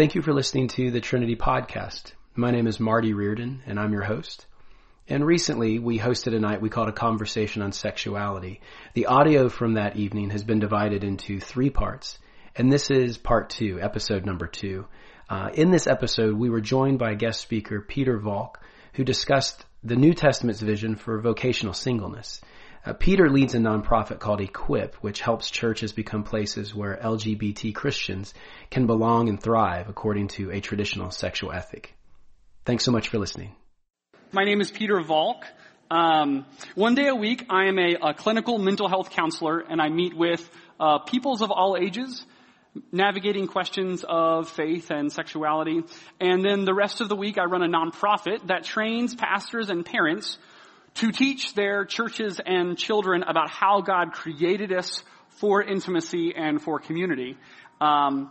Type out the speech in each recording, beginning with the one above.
Thank you for listening to the Trinity Podcast. My name is Marty Reardon, and I'm your host. And recently, we hosted a night we called a conversation on sexuality. The audio from that evening has been divided into three parts, and this is part two, episode number two. Uh, in this episode, we were joined by guest speaker Pieter Valk, who discussed the New Testament's vision for vocational singleness. Uh, Pieter leads a nonprofit called Equip, which helps churches become places where LGBT Christians can belong and thrive according to a traditional sexual ethic. Thanks so much for listening. My name is Pieter Valk. Um, one day a week, I am a, a, clinical mental health counselor, and I meet with uh, peoples of all ages, navigating questions of faith and sexuality. And then the rest of the week, I run a nonprofit that trains pastors and parents to teach their churches and children about how God created us for intimacy and for community. Um,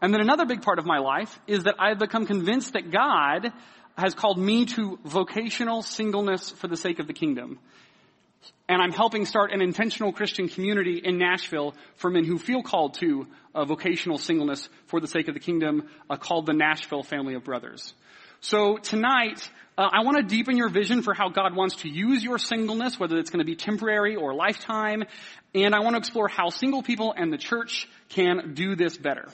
and then another big part of my life is that I've become convinced that God has called me to vocational singleness for the sake of the kingdom. And I'm helping start an intentional Christian community in Nashville for men who feel called to vocational singleness for the sake of the kingdom, uh, called the Nashville Family of Brothers. So tonight, uh, I want to deepen your vision for how God wants to use your singleness, whether it's going to be temporary or lifetime. And I want to explore how single people and the church can do this better.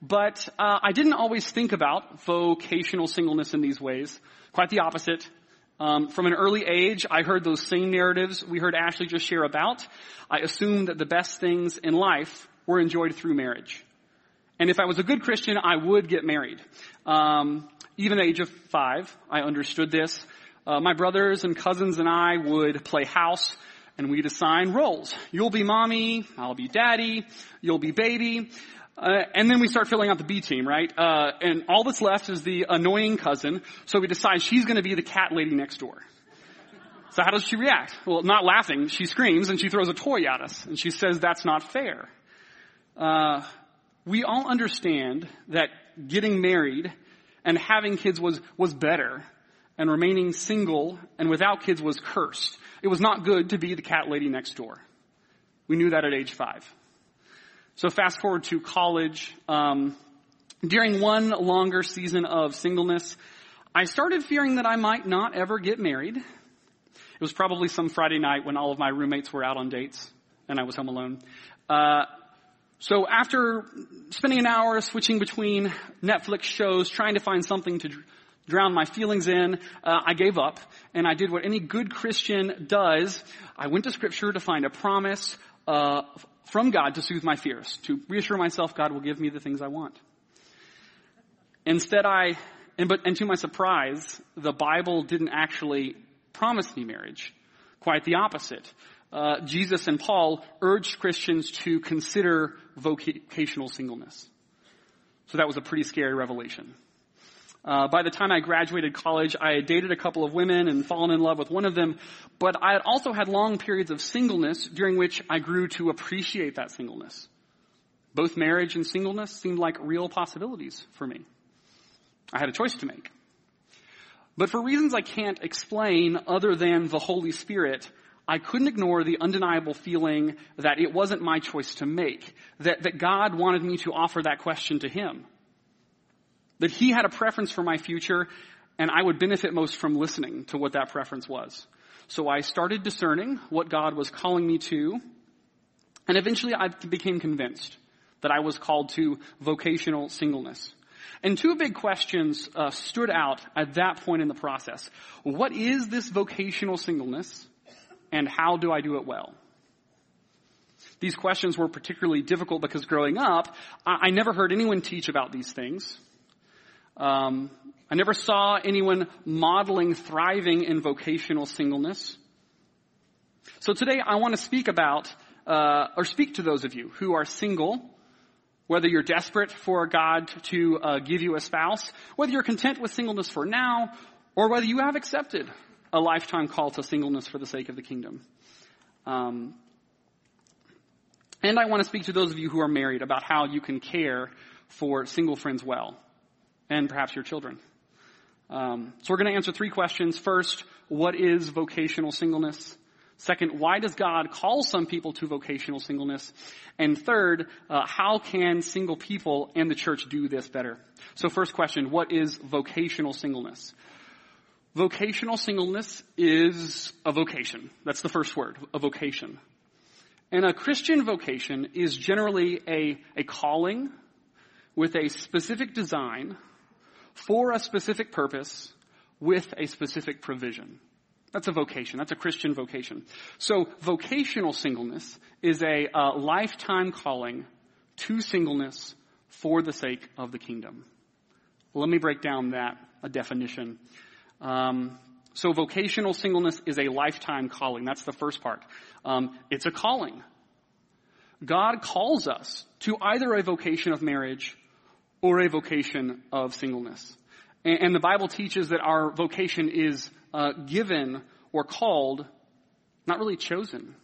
But uh, I didn't always think about vocational singleness in these ways. Quite the opposite. Um, from an early age, I heard those same narratives we heard Ashley just share about. I assumed that the best things in life were enjoyed through marriage. And if I was a good Christian, I would get married. Um, even at the age of five, I understood this. Uh, my brothers and cousins and I would play house and we'd assign roles. You'll be mommy, I'll be daddy, you'll be baby. Uh, and then we start filling out the B team, right? Uh, and all that's left is the annoying cousin. So we decide she's going to be the cat lady next door. So how does she react? Well, not laughing. She screams and she throws a toy at us, and she says that's not fair. Uh, we all understand that getting married and having kids was, was better and remaining single and without kids was cursed. It was not good to be the cat lady next door. We knew that at age five. So fast forward to college. Um, during one longer season of singleness, I started fearing that I might not ever get married. It was probably some Friday night when all of my roommates were out on dates and I was home alone. Uh, so after spending an hour switching between Netflix shows, trying to find something to drown my feelings in, uh, I gave up and I did what any good Christian does. I went to scripture to find a promise uh, from God to soothe my fears, to reassure myself God will give me the things I want. Instead, I, and, but, and to my surprise, the Bible didn't actually promise me marriage. Quite the opposite uh, Jesus and Paul urged Christians to consider vocational singleness. So that was a pretty scary revelation. Uh, by the time I graduated college, I had dated a couple of women and fallen in love with one of them, but I had also had long periods of singleness during which I grew to appreciate that singleness. Both marriage and singleness seemed like real possibilities for me. I had a choice to make. But for reasons I can't explain other than the Holy Spirit, I couldn't ignore the undeniable feeling that it wasn't my choice to make, that, that God wanted me to offer that question to Him. That He had a preference for my future, and I would benefit most from listening to what that preference was. So I started discerning what God was calling me to, and eventually I became convinced that I was called to vocational singleness. And two big questions uh, stood out at that point in the process. What is this vocational singleness? And how do I do it well? These questions were particularly difficult because growing up, I, never heard anyone teach about these things. Um, I never saw anyone modeling thriving in vocational singleness. So today I want to speak about, uh, or speak to those of you who are single, whether you're desperate for God to uh, give you a spouse, whether you're content with singleness for now, or whether you have accepted a lifetime call to singleness for the sake of the kingdom. Um, and I want to speak to those of you who are married about how you can care for single friends well, and perhaps your children. Um, so we're going to answer three questions. First, what is vocational singleness? Second, why does God call some people to vocational singleness? And third, uh, how can single people and the church do this better? So first question, what is vocational singleness? Vocational singleness is a vocation. That's the first word, a vocation. And a Christian vocation is generally a, a calling with a specific design for a specific purpose with a specific provision. That's a vocation. That's a Christian vocation. So vocational singleness is a lifetime calling to singleness for the sake of the kingdom. Let me break down that a definition. Um, so vocational singleness is a lifetime calling. That's the first part. Um, it's a calling. God calls us to either a vocation of marriage or a vocation of singleness. And, and the Bible teaches that our vocation is uh, given or called, not really chosen.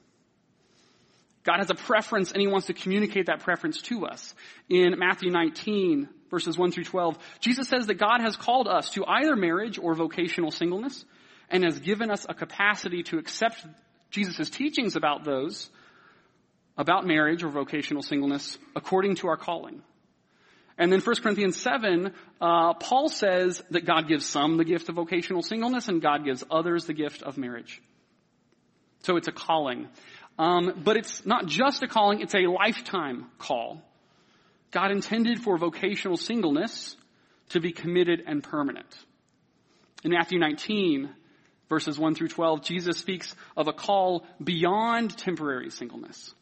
God has a preference and he wants to communicate that preference to us. In Matthew 19, verses 1 through 12, Jesus says that God has called us to either marriage or vocational singleness and has given us a capacity to accept Jesus' teachings about those, about marriage or vocational singleness, according to our calling. And then 1 Corinthians 7, uh, Paul says that God gives some the gift of vocational singleness and God gives others the gift of marriage. So it's a calling. Um, but it's not just a calling, it's a lifetime call. God intended for vocational singleness to be committed and permanent. In Matthew 19, verses 1 through 12, Jesus speaks of a call beyond temporary singleness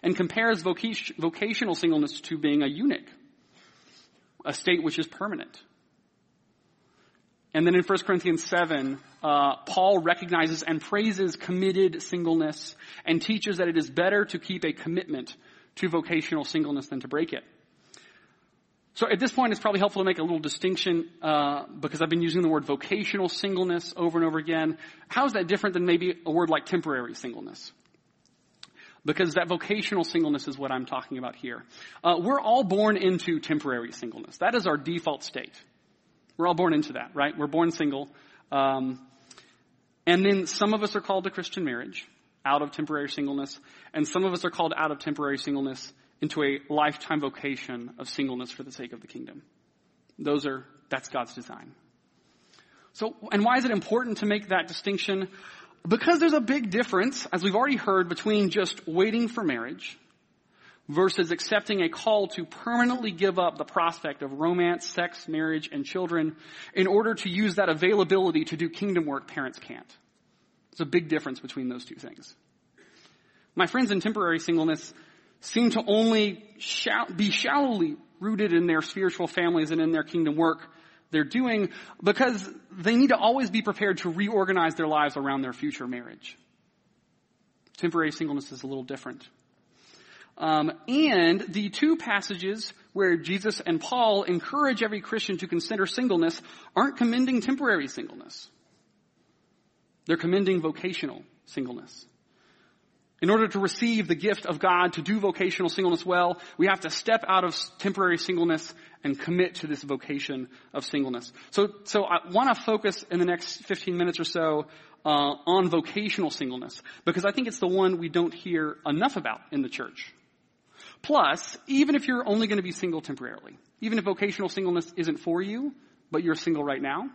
and compares vocational singleness to being a eunuch a state which is permanent. And then in 1 Corinthians 7, uh, Paul recognizes and praises committed singleness and teaches that it is better to keep a commitment to vocational singleness than to break it. So at this point, it's probably helpful to make a little distinction uh, because I've been using the word vocational singleness over and over again. How is that different than maybe a word like temporary singleness? because that vocational singleness is what I'm talking about here. Uh, we're all born into temporary singleness. That is our default state. We're all born into that, right? We're born single. Um, and then some of us are called to Christian marriage out of temporary singleness, and some of us are called out of temporary singleness into a lifetime vocation of singleness for the sake of the kingdom. Those are, that's God's design. So, and why is it important to make that distinction? Because there's a big difference, as we've already heard, between just waiting for marriage versus accepting a call to permanently give up the prospect of romance, sex, marriage, and children in order to use that availability to do kingdom work parents can't. There's a big difference between those two things. My friends in temporary singleness seem to only be shallowly rooted in their spiritual families and in their kingdom work they're doing because they need to always be prepared to reorganize their lives around their future marriage. Temporary singleness is a little different. Um, and the two passages where Jesus and Paul encourage every Christian to consider singleness aren't commending temporary singleness. They're commending vocational singleness. In order to receive the gift of God to do vocational singleness well, we have to step out of temporary singleness and commit to this vocation of singleness. So, so I want to focus in the next 15 minutes or so uh, on vocational singleness because I think it's the one we don't hear enough about in the church. Plus, even if you're only going to be single temporarily, even if vocational singleness isn't for you, but you're single right now,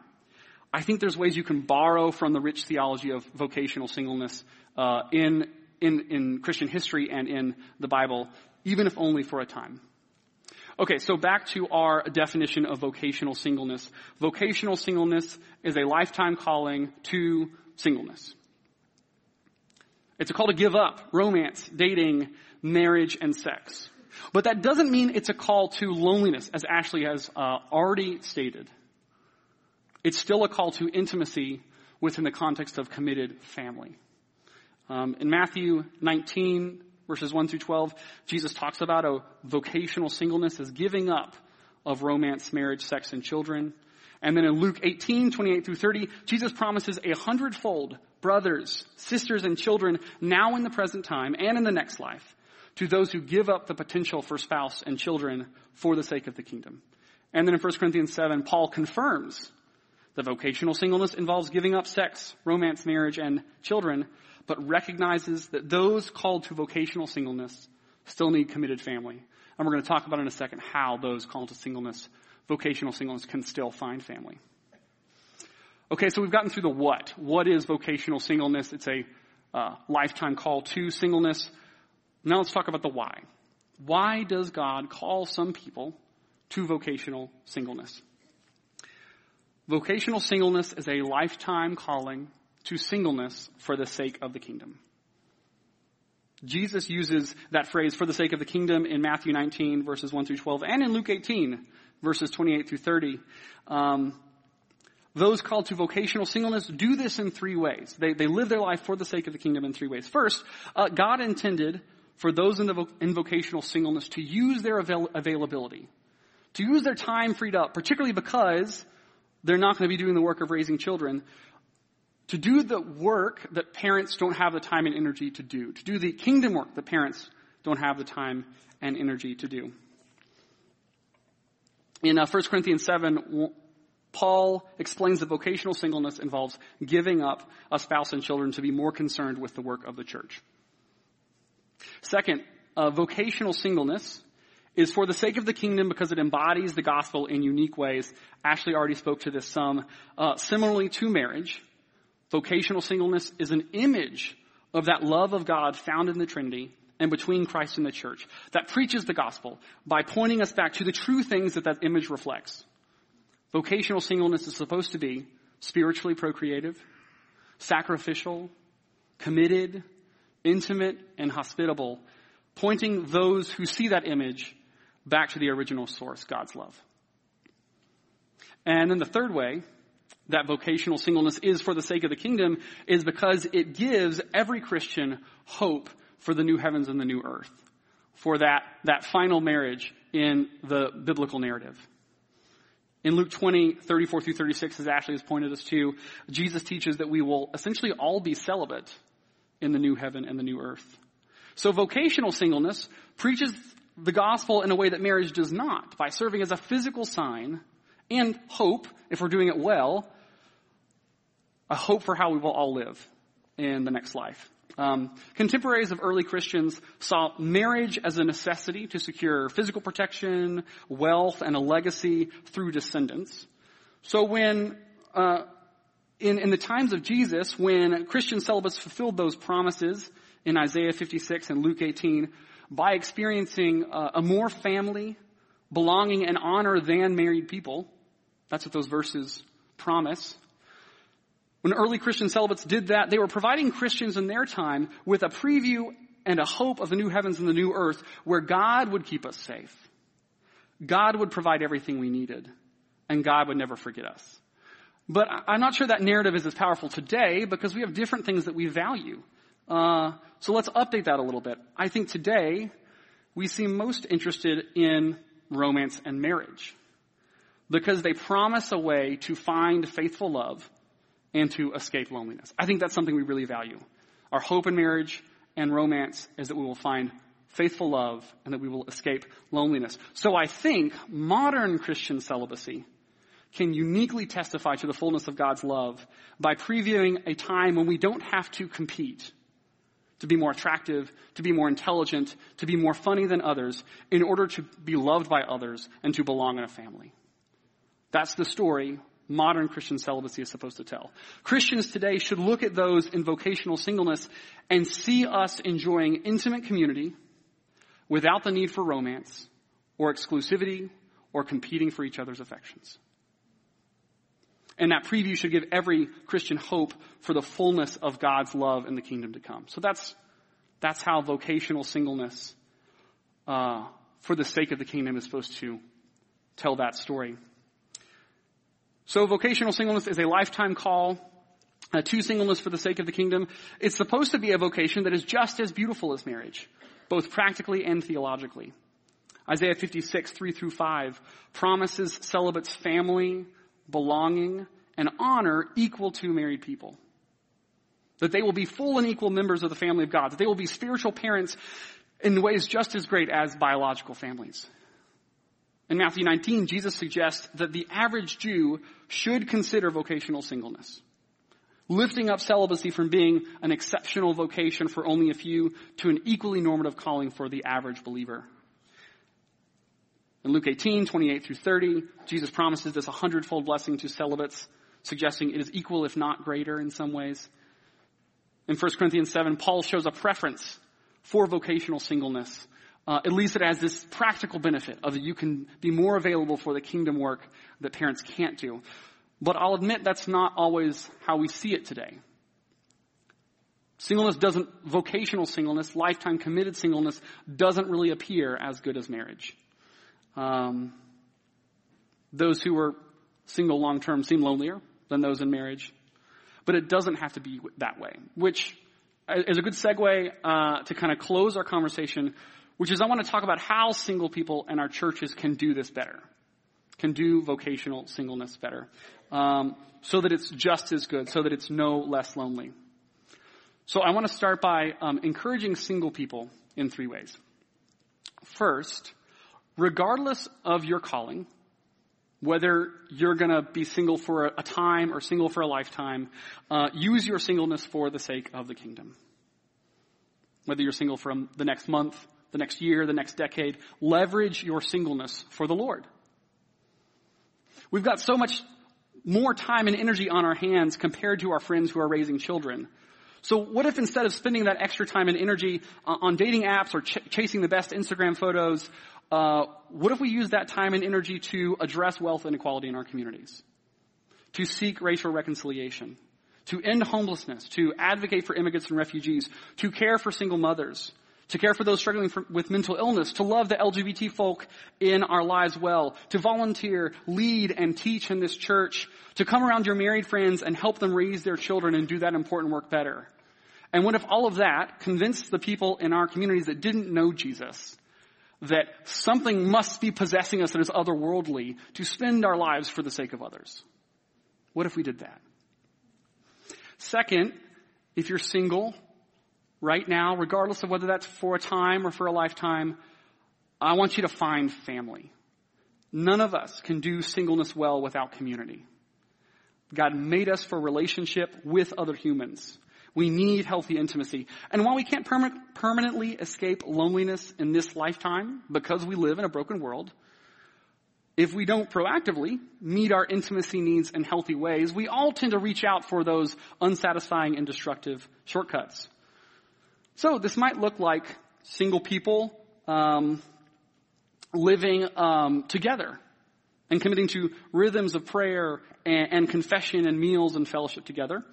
I think there's ways you can borrow from the rich theology of vocational singleness uh, in in, in Christian history and in the Bible, even if only for a time. Okay, so back to our definition of vocational singleness. Vocational singleness is a lifetime calling to singleness. It's a call to give up romance, dating, marriage, and sex. But that doesn't mean it's a call to loneliness, as Ashley has uh, already stated. It's still a call to intimacy within the context of committed family. Um, in Matthew 19, verses 1 through 12, Jesus talks about a vocational singleness as giving up of romance, marriage, sex, and children. And then in Luke 18, 28 through 30, Jesus promises a hundredfold brothers, sisters, and children now in the present time and in the next life to those who give up the potential for spouse and children for the sake of the kingdom. And then in 1 Corinthians 7, Paul confirms that vocational singleness involves giving up sex, romance, marriage, and children, but recognizes that those called to vocational singleness still need committed family. And we're going to talk about in a second how those called to singleness, vocational singleness, can still find family. Okay, so we've gotten through the what. What is vocational singleness? It's a uh, lifetime call to singleness. Now let's talk about the why. Why does God call some people to vocational singleness? Vocational singleness is a lifetime calling to singleness for the sake of the kingdom. Jesus uses that phrase for the sake of the kingdom in Matthew 19 verses 1 through 12 and in Luke 18 verses 28 through 30. Um, those called to vocational singleness do this in three ways. They, they live their life for the sake of the kingdom in three ways. First, uh, God intended for those in, the vo- in vocational singleness to use their avail- availability, to use their time freed up, particularly because they're not going to be doing the work of raising children, to do the work that parents don't have the time and energy to do, to do the kingdom work that parents don't have the time and energy to do. In uh, 1 Corinthians 7, Paul explains that vocational singleness involves giving up a spouse and children to be more concerned with the work of the church. Second, uh, vocational singleness is for the sake of the kingdom because it embodies the gospel in unique ways. Ashley already spoke to this some. Uh, similarly to marriage, vocational singleness is an image of that love of God found in the Trinity and between Christ and the church that preaches the gospel by pointing us back to the true things that that image reflects. Vocational singleness is supposed to be spiritually procreative, sacrificial, committed, intimate, and hospitable, pointing those who see that image back to the original source, God's love. And then the third way that vocational singleness is for the sake of the kingdom is because it gives every Christian hope for the new heavens and the new earth, for that, that final marriage in the biblical narrative. In Luke 20, 34 through 36, as Ashley has pointed us to, Jesus teaches that we will essentially all be celibate in the new heaven and the new earth. So vocational singleness preaches the gospel in a way that marriage does not, by serving as a physical sign and hope, if we're doing it well, a hope for how we will all live in the next life. Um, contemporaries of early Christians saw marriage as a necessity to secure physical protection, wealth, and a legacy through descendants. So when uh, in, in the times of Jesus, when Christian celibates fulfilled those promises in Isaiah 56 and Luke 18 by experiencing uh, a more family, belonging, and honor than married people, that's what those verses promise. When early Christian celibates did that, they were providing Christians in their time with a preview and a hope of the new heavens and the new earth where God would keep us safe. God would provide everything we needed, and God would never forget us. But I'm not sure that narrative is as powerful today because we have different things that we value. Uh, so let's update that a little bit. I think today we seem most interested in romance and marriage because they promise a way to find faithful love and to escape loneliness. I think that's something we really value. Our hope in marriage and romance is that we will find faithful love and that we will escape loneliness. So I think modern Christian celibacy can uniquely testify to the fullness of God's love by previewing a time when we don't have to compete to be more attractive, to be more intelligent, to be more funny than others in order to be loved by others and to belong in a family. That's the story modern Christian celibacy is supposed to tell. Christians today should look at those in vocational singleness and see us enjoying intimate community without the need for romance or exclusivity or competing for each other's affections. And that preview should give every Christian hope for the fullness of God's love in the kingdom to come. So that's, that's how vocational singleness, uh, for the sake of the kingdom is supposed to tell that story. So vocational singleness is a lifetime call uh, to singleness for the sake of the kingdom. It's supposed to be a vocation that is just as beautiful as marriage, both practically and theologically. Isaiah 56, 3 through 5 promises celibates family, belonging, and honor equal to married people. That they will be full and equal members of the family of God. That they will be spiritual parents in ways just as great as biological families. In Matthew 19, Jesus suggests that the average Jew should consider vocational singleness. lifting up celibacy from being an exceptional vocation for only a few to an equally normative calling for the average believer. In Luke 18, 28 through 30, Jesus promises this a hundredfold blessing to celibates, suggesting it is equal if not greater in some ways. In 1 Corinthians 7, Paul shows a preference for vocational singleness. Uh, at least it has this practical benefit of that you can be more available for the kingdom work that parents can't do. But I'll admit that's not always how we see it today. Singleness doesn't, vocational singleness, lifetime committed singleness doesn't really appear as good as marriage. Um, those who are single long term seem lonelier than those in marriage. But it doesn't have to be that way, which is a good segue uh, to kind of close our conversation, which is I want to talk about how single people and our churches can do this better, can do vocational singleness better, um, so that it's just as good, so that it's no less lonely. So I want to start by um, encouraging single people in three ways. First, regardless of your calling, whether you're going to be single for a time or single for a lifetime, uh, use your singleness for the sake of the kingdom. Whether you're single for the next month, the next year, the next decade, leverage your singleness for the Lord. We've got so much more time and energy on our hands compared to our friends who are raising children. So what if instead of spending that extra time and energy uh, on dating apps or ch- chasing the best Instagram photos, uh, what if we use that time and energy to address wealth inequality in our communities? To seek racial reconciliation, to end homelessness, to advocate for immigrants and refugees, to care for single mothers, to care for those struggling for, with mental illness, to love the LGBT folk in our lives well, to volunteer, lead, and teach in this church, to come around your married friends and help them raise their children and do that important work better. And what if all of that convinced the people in our communities that didn't know Jesus that something must be possessing us that is otherworldly to spend our lives for the sake of others. What if we did that? Second, if you're single right now, regardless of whether that's for a time or for a lifetime, I want you to find family. None of us can do singleness well without community. God made us for relationship with other humans. We need healthy intimacy. And while we can't perma- permanently escape loneliness in this lifetime because we live in a broken world, if we don't proactively meet our intimacy needs in healthy ways, we all tend to reach out for those unsatisfying and destructive shortcuts. So this might look like single people um, living um, together and committing to rhythms of prayer and, and confession and meals and fellowship together.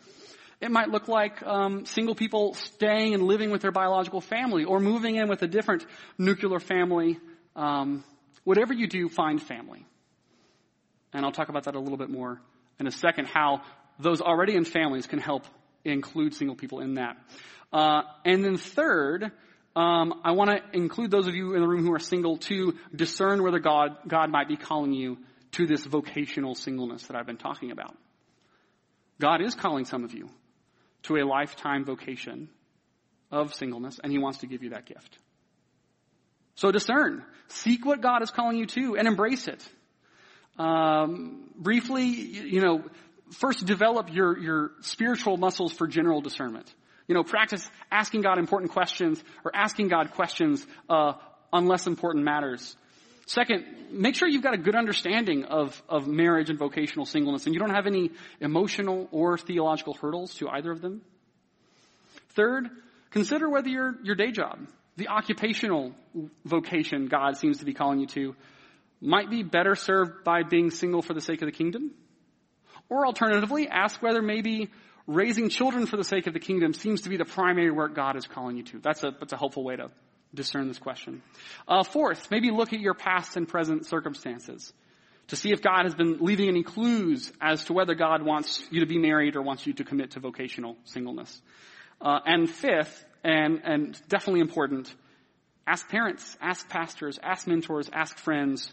It might look like um, single people staying and living with their biological family or moving in with a different nuclear family. Um, whatever you do, find family. And I'll talk about that a little bit more in a second, how those already in families can help include single people in that. Uh, and then third, um, I want to include those of you in the room who are single to discern whether God, God might be calling you to this vocational singleness that I've been talking about. God is calling some of you to a lifetime vocation of singleness, and He wants to give you that gift. So discern. Seek what God is calling you to and embrace it. Um, briefly, you know, first develop your, your spiritual muscles for general discernment. You know, practice asking God important questions or asking God questions uh, on less important matters. Second, make sure you've got a good understanding of, of marriage and vocational singleness and you don't have any emotional or theological hurdles to either of them. Third, consider whether your, your day job, the occupational vocation God seems to be calling you to, might be better served by being single for the sake of the kingdom. Or alternatively, ask whether maybe raising children for the sake of the kingdom seems to be the primary work God is calling you to. That's a, that's a helpful way to discern this question. Uh, fourth, maybe look at your past and present circumstances to see if God has been leaving any clues as to whether God wants you to be married or wants you to commit to vocational singleness. Uh, and fifth, and, and definitely important, ask parents, ask pastors, ask mentors, ask friends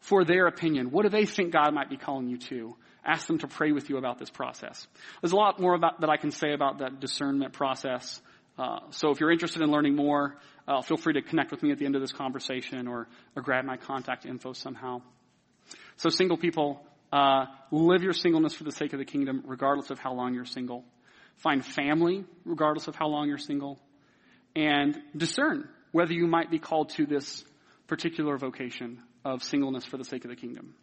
for their opinion. What do they think God might be calling you to? Ask them to pray with you about this process. There's a lot more about, that I can say about that discernment process. Uh, so if you're interested in learning more, uh, feel free to connect with me at the end of this conversation or, or grab my contact info somehow. So single people, Uh, live your singleness for the sake of the kingdom, regardless of how long you're single. Find family, regardless of how long you're single. And discern whether you might be called to this particular vocation of singleness for the sake of the kingdom.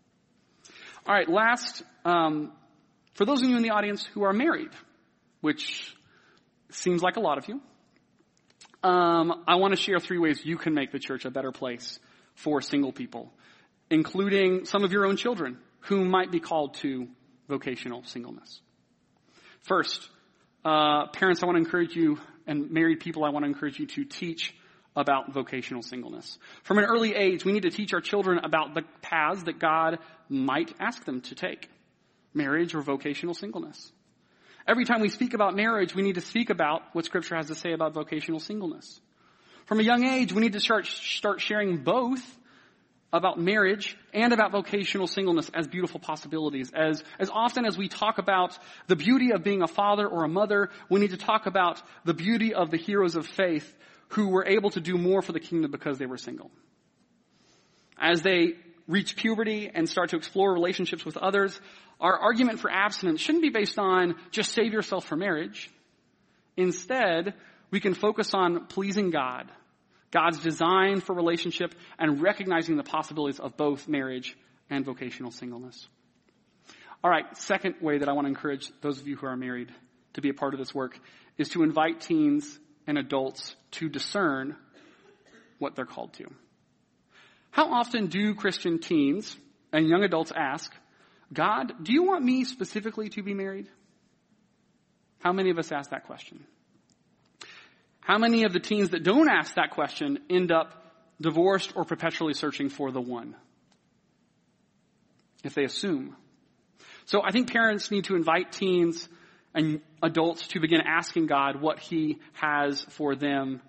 All right, last, um, for those of you in the audience who are married, which seems like a lot of you, um, I want to share three ways you can make the church a better place for single people, including some of your own children who might be called to vocational singleness. First, uh, parents, I want to encourage you, and married people, I want to encourage you to teach about vocational singleness. From an early age, we need to teach our children about the paths that God might ask them to take. Marriage or vocational singleness. Every time we speak about marriage, we need to speak about what scripture has to say about vocational singleness. From a young age, we need to start, start sharing both about marriage and about vocational singleness as beautiful possibilities. As, as often as we talk about the beauty of being a father or a mother, we need to talk about the beauty of the heroes of faith who were able to do more for the kingdom because they were single. As they reach puberty and start to explore relationships with others, our argument for abstinence shouldn't be based on just save yourself for marriage. Instead, we can focus on pleasing God, God's design for relationship, and recognizing the possibilities of both marriage and vocational singleness. All right, second way that I want to encourage those of you who are married to be a part of this work is to invite teens and adults to discern what they're called to. How often do Christian teens and young adults ask, God, do you want me specifically to be married? How many of us ask that question? How many of the teens that don't ask that question end up divorced or perpetually searching for the one? If they assume. So I think parents need to invite teens and adults to begin asking God what He has for them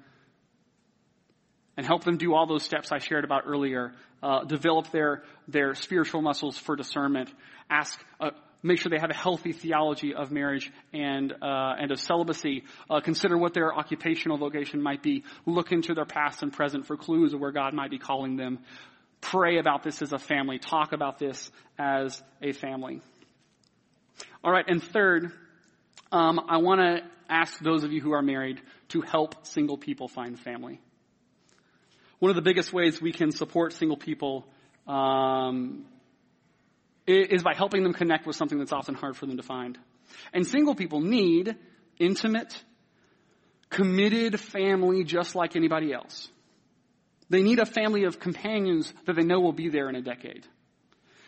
and help them do all those steps I shared about earlier. Uh, develop their their spiritual muscles for discernment. Ask, uh, make sure they have a healthy theology of marriage and uh, and of celibacy. Uh, consider what their occupational vocation might be. Look into their past and present for clues of where God might be calling them. Pray about this as a family. Talk about this as a family. All right, and third, um, I want to ask those of you who are married to help single people find family. One of the biggest ways we can support single people um, is by helping them connect with something that's often hard for them to find. And single people need intimate, committed family just like anybody else. They need a family of companions that they know will be there in a decade.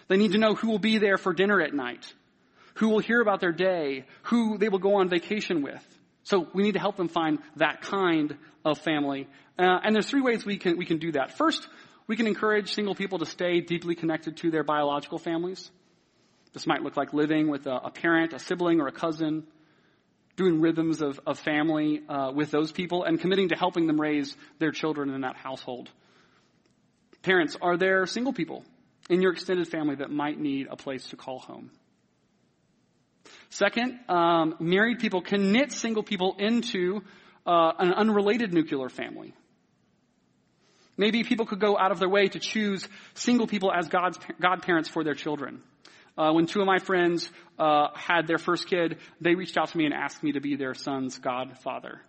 They need to know who will be there for dinner at night who will hear about their day, who they will go on vacation with. So we need to help them find that kind of family. Uh, and there's three ways we can, we can do that. First, we can encourage single people to stay deeply connected to their biological families. This might look like living with a, a parent, a sibling, or a cousin, doing rhythms of, of family uh, with those people, and committing to helping them raise their children in that household. Parents, are there single people in your extended family that might need a place to call home? Second, um, married people can knit single people into uh, an unrelated nuclear family. Maybe people could go out of their way to choose single people as God's godparents for their children. Uh, when two of my friends uh, had their first kid, they reached out to me and asked me to be their son's godfather.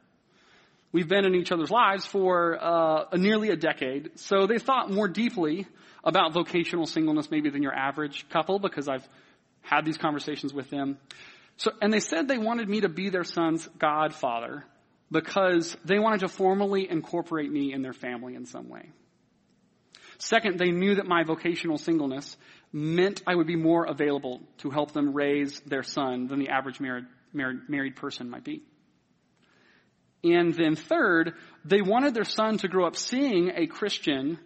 We've been in each other's lives for uh, nearly a decade, so they thought more deeply about vocational singleness maybe than your average couple because I've had these conversations with them. So, and they said they wanted me to be their son's godfather because they wanted to formally incorporate me in their family in some way. Second, they knew that my vocational singleness meant I would be more available to help them raise their son than the average married, married, married person might be. And then third, they wanted their son to grow up seeing a Christian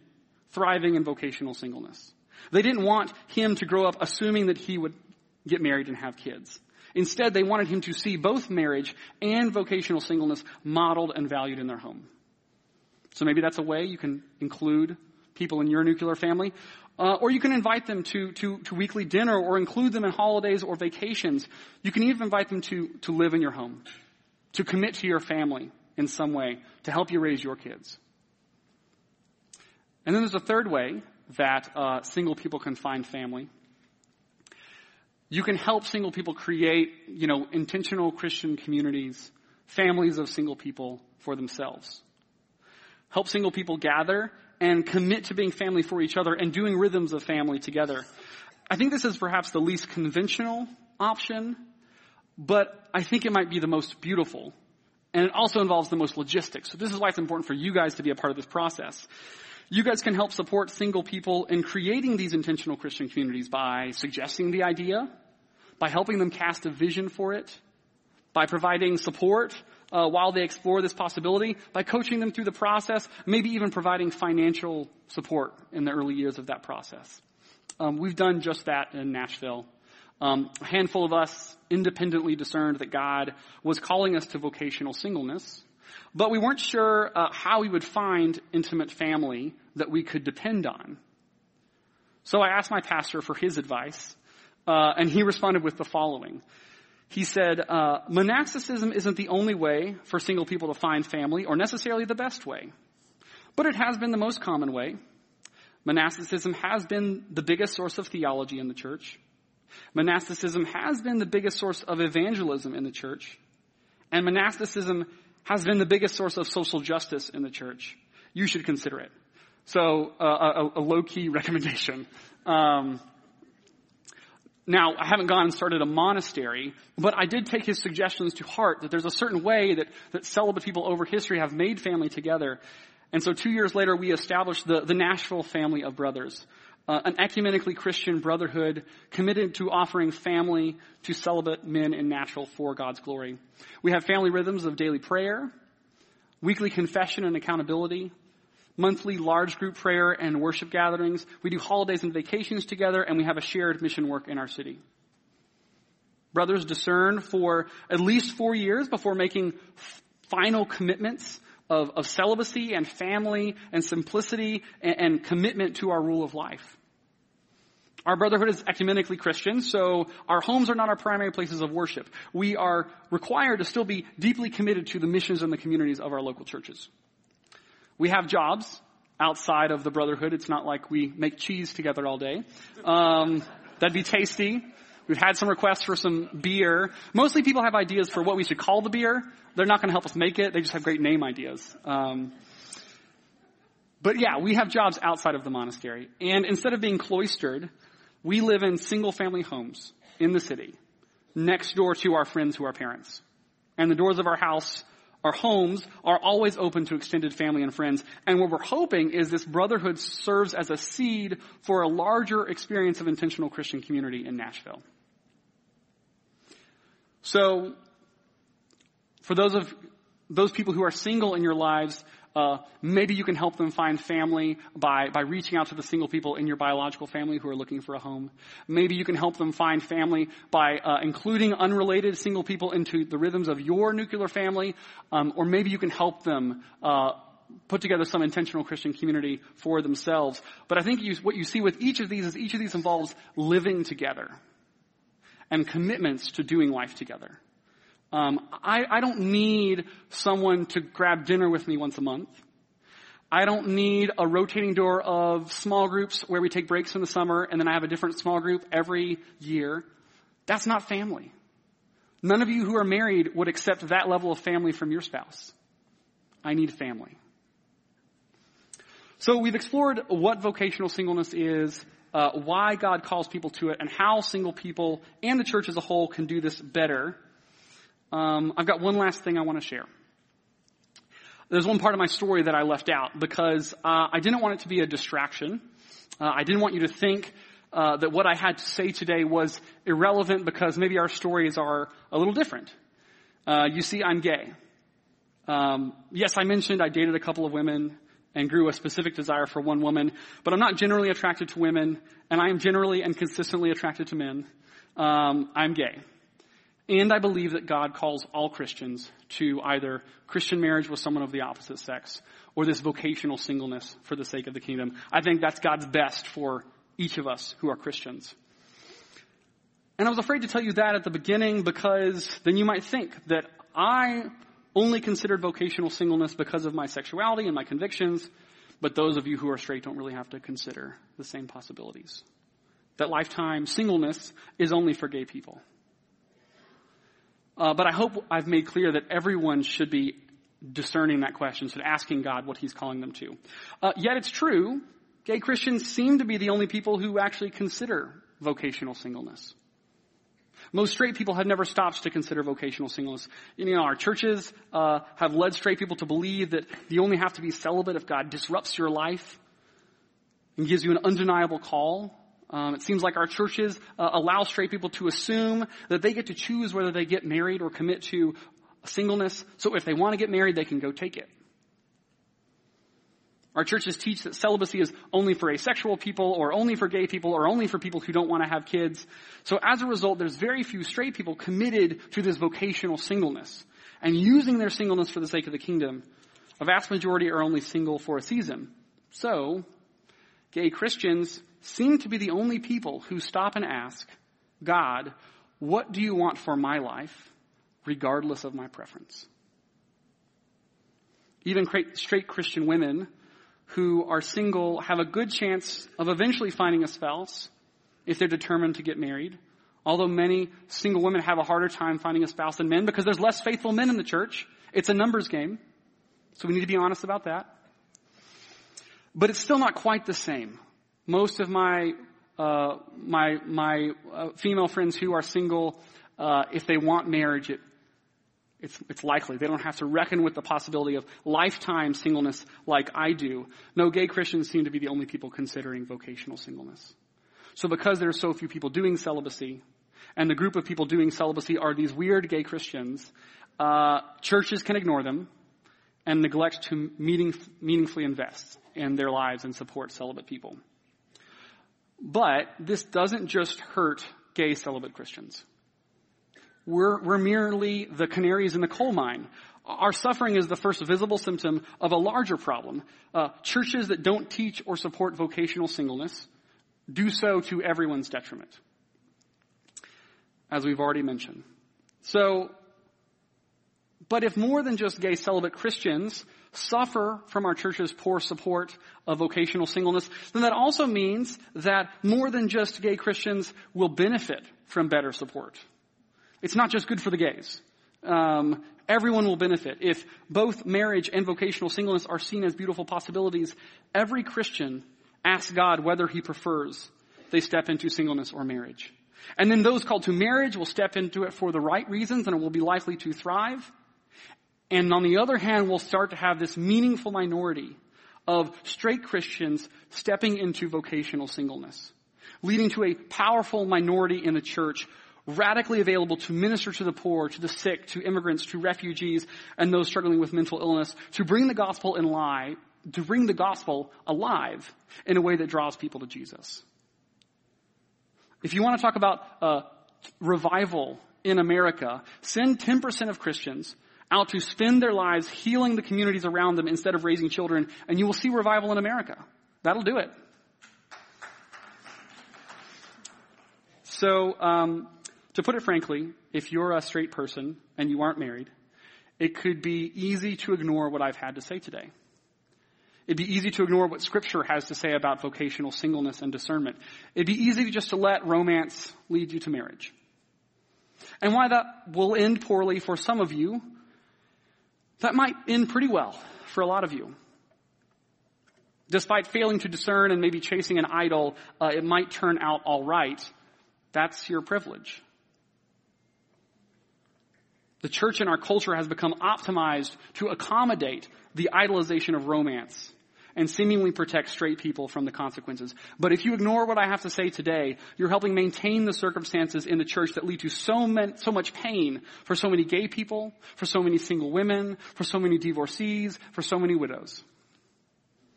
thriving in vocational singleness. They didn't want him to grow up assuming that he would get married and have kids. Instead, they wanted him to see both marriage and vocational singleness modeled and valued in their home. So maybe that's a way you can include people in your nuclear family. Uh, or you can invite them to, to, to weekly dinner or include them in holidays or vacations. You can even invite them to, to live in your home, to commit to your family in some way to help you raise your kids. And then there's a third way that uh, single people can find family. You can help single people create, you know, intentional Christian communities, families of single people for themselves. Help single people gather and commit to being family for each other and doing rhythms of family together. I think this is perhaps the least conventional option, but I think it might be the most beautiful. And it also involves the most logistics. So this is why it's important for you guys to be a part of this process. You guys can help support single people in creating these intentional Christian communities by suggesting the idea, by helping them cast a vision for it, by providing support uh, while they explore this possibility, by coaching them through the process, maybe even providing financial support in the early years of that process. Um, we've done just that in Nashville. Um, a handful of us independently discerned that God was calling us to vocational singleness, but we weren't sure uh, how we would find intimate family that we could depend on. So I asked my pastor for his advice, uh, and he responded with the following. He said, uh, monasticism isn't the only way for single people to find family, or necessarily the best way, but it has been the most common way. Monasticism has been the biggest source of theology in the church. Monasticism has been the biggest source of evangelism in the church. And monasticism has been the biggest source of social justice in the church. You should consider it. So, uh, a, a low-key recommendation. Um, now, I haven't gone and started a monastery, but I did take his suggestions to heart that there's a certain way that, that celibate people over history have made family together. And so two years later, we established the, the Nashville Family of Brothers, uh, an ecumenically Christian brotherhood committed to offering family to celibate men in Nashville for God's glory. We have family rhythms of daily prayer, weekly confession and accountability, monthly large group prayer and worship gatherings. We do holidays and vacations together, and we have a shared mission work in our city. Brothers discern for at least four years before making final commitments of, of celibacy and family and simplicity and, and commitment to our rule of life. Our brotherhood is ecumenically Christian, so our homes are not our primary places of worship. We are required to still be deeply committed to the missions and the communities of our local churches. We have jobs outside of the brotherhood. It's not like we make cheese together all day. Um, that'd be tasty. We've had some requests for some beer. Mostly people have ideas for what we should call the beer. They're not going to help us make it. They just have great name ideas. Um, but yeah, we have jobs outside of the monastery. And instead of being cloistered, we live in single family homes in the city, next door to our friends who are parents. And the doors of our house, our homes, are always open to extended family and friends. And what we're hoping is this brotherhood serves as a seed for a larger experience of intentional Christian community in Nashville. So, for those of those people who are single in your lives, uh, maybe you can help them find family by, by reaching out to the single people in your biological family who are looking for a home. Maybe you can help them find family by uh, including unrelated single people into the rhythms of your nuclear family. Um, or maybe you can help them uh, put together some intentional Christian community for themselves. But I think you, what you see with each of these is each of these involves living together and commitments to doing life together. Um, I, I don't need someone to grab dinner with me once a month. I don't need a rotating door of small groups where we take breaks in the summer and then I have a different small group every year. That's not family. None of you who are married would accept that level of family from your spouse. I need family. So we've explored what vocational singleness is, uh, why God calls people to it, and how single people and the church as a whole can do this better. Um, I've got one last thing I want to share. There's one part of my story that I left out because uh, I didn't want it to be a distraction. Uh, I didn't want you to think uh, that what I had to say today was irrelevant because maybe our stories are a little different. Uh, you see, I'm gay. Um, yes, I mentioned I dated a couple of women and grew a specific desire for one woman, but I'm not generally attracted to women, and I am generally and consistently attracted to men. Um, I'm gay. And I believe that God calls all Christians to either Christian marriage with someone of the opposite sex or this vocational singleness for the sake of the kingdom. I think that's God's best for each of us who are Christians. And I was afraid to tell you that at the beginning because then you might think that I only considered vocational singleness because of my sexuality and my convictions, but those of you who are straight don't really have to consider the same possibilities. that lifetime singleness is only for gay people. Uh, but I hope I've made clear that everyone should be discerning that question, should asking God what He's calling them to. Uh, yet it's true, gay Christians seem to be the only people who actually consider vocational singleness. Most straight people have never stopped to consider vocational singleness. You know, our churches uh, have led straight people to believe that you only have to be celibate if God disrupts your life and gives you an undeniable call. Um, it seems like our churches uh, allow straight people to assume that they get to choose whether they get married or commit to singleness. So if they want to get married, they can go take it. Our churches teach that celibacy is only for asexual people or only for gay people or only for people who don't want to have kids. So as a result, there's very few straight people committed to this vocational singleness and using their singleness for the sake of the kingdom. A vast majority are only single for a season. So, gay Christians seem to be the only people who stop and ask, God, what do you want for my life, regardless of my preference? Even straight Christian women who are single have a good chance of eventually finding a spouse if they're determined to get married. Although many single women have a harder time finding a spouse than men because there's less faithful men in the church. It's a numbers game. So we need to be honest about that. But it's still not quite the same most of my uh, my my uh, female friends who are single, uh, if they want marriage, it, it's it's likely they don't have to reckon with the possibility of lifetime singleness like I do. No, gay Christians seem to be the only people considering vocational singleness. So because there are so few people doing celibacy, and the group of people doing celibacy are these weird gay Christians, uh, churches can ignore them and neglect to meaning, meaningfully invest in their lives and support celibate people. But this doesn't just hurt gay celibate Christians. We're, we're merely the canaries in the coal mine. Our suffering is the first visible symptom of a larger problem. Uh, churches that don't teach or support vocational singleness do so to everyone's detriment, as we've already mentioned. So, but if more than just gay celibate Christians suffer from our church's poor support of vocational singleness, then that also means that more than just gay Christians will benefit from better support. It's not just good for the gays. Um, everyone will benefit. If both marriage and vocational singleness are seen as beautiful possibilities, every Christian asks God whether he prefers they step into singleness or marriage. And then those called to marriage will step into it for the right reasons and it will be likely to thrive. And on the other hand, we'll start to have this meaningful minority of straight Christians stepping into vocational singleness, leading to a powerful minority in the church radically available to minister to the poor, to the sick, to immigrants, to refugees, and those struggling with mental illness, to bring the gospel in lie, to bring the gospel alive in a way that draws people to Jesus. If you want to talk about uh, revival in America, send 10% of Christians out to spend their lives healing the communities around them instead of raising children, and you will see revival in America. That'll do it. So, um, to put it frankly, if you're a straight person and you aren't married, it could be easy to ignore what I've had to say today. It'd be easy to ignore what scripture has to say about vocational singleness and discernment. It'd be easy just to let romance lead you to marriage. And why that will end poorly for some of you that might end pretty well for a lot of you. Despite failing to discern and maybe chasing an idol, uh, it might turn out all right. That's your privilege. The church in our culture has become optimized to accommodate the idolization of romance and seemingly protect straight people from the consequences. But if you ignore what I have to say today, you're helping maintain the circumstances in the church that lead to so, many, so much pain for so many gay people, for so many single women, for so many divorcees, for so many widows.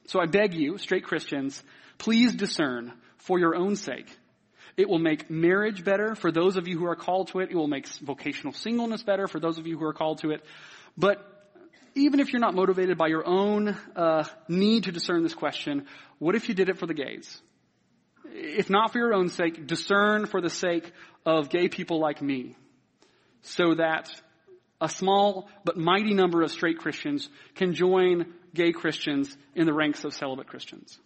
So I beg you, straight Christians, please discern for your own sake. It will make marriage better for those of you who are called to it. It will make vocational singleness better for those of you who are called to it. But even if you're not motivated by your own uh, need to discern this question, what if you did it for the gays? If not for your own sake, discern for the sake of gay people like me, so that a small but mighty number of straight Christians can join gay Christians in the ranks of celibate Christians.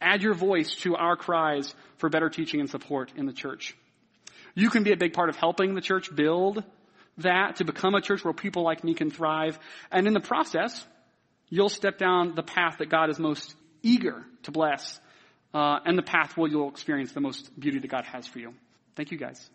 Add your voice to our cries for better teaching and support in the church. You can be a big part of helping the church build that to become a church where people like me can thrive. And in the process, you'll step down the path that God is most eager to bless, uh, and the path where you'll experience the most beauty that God has for you. Thank you guys.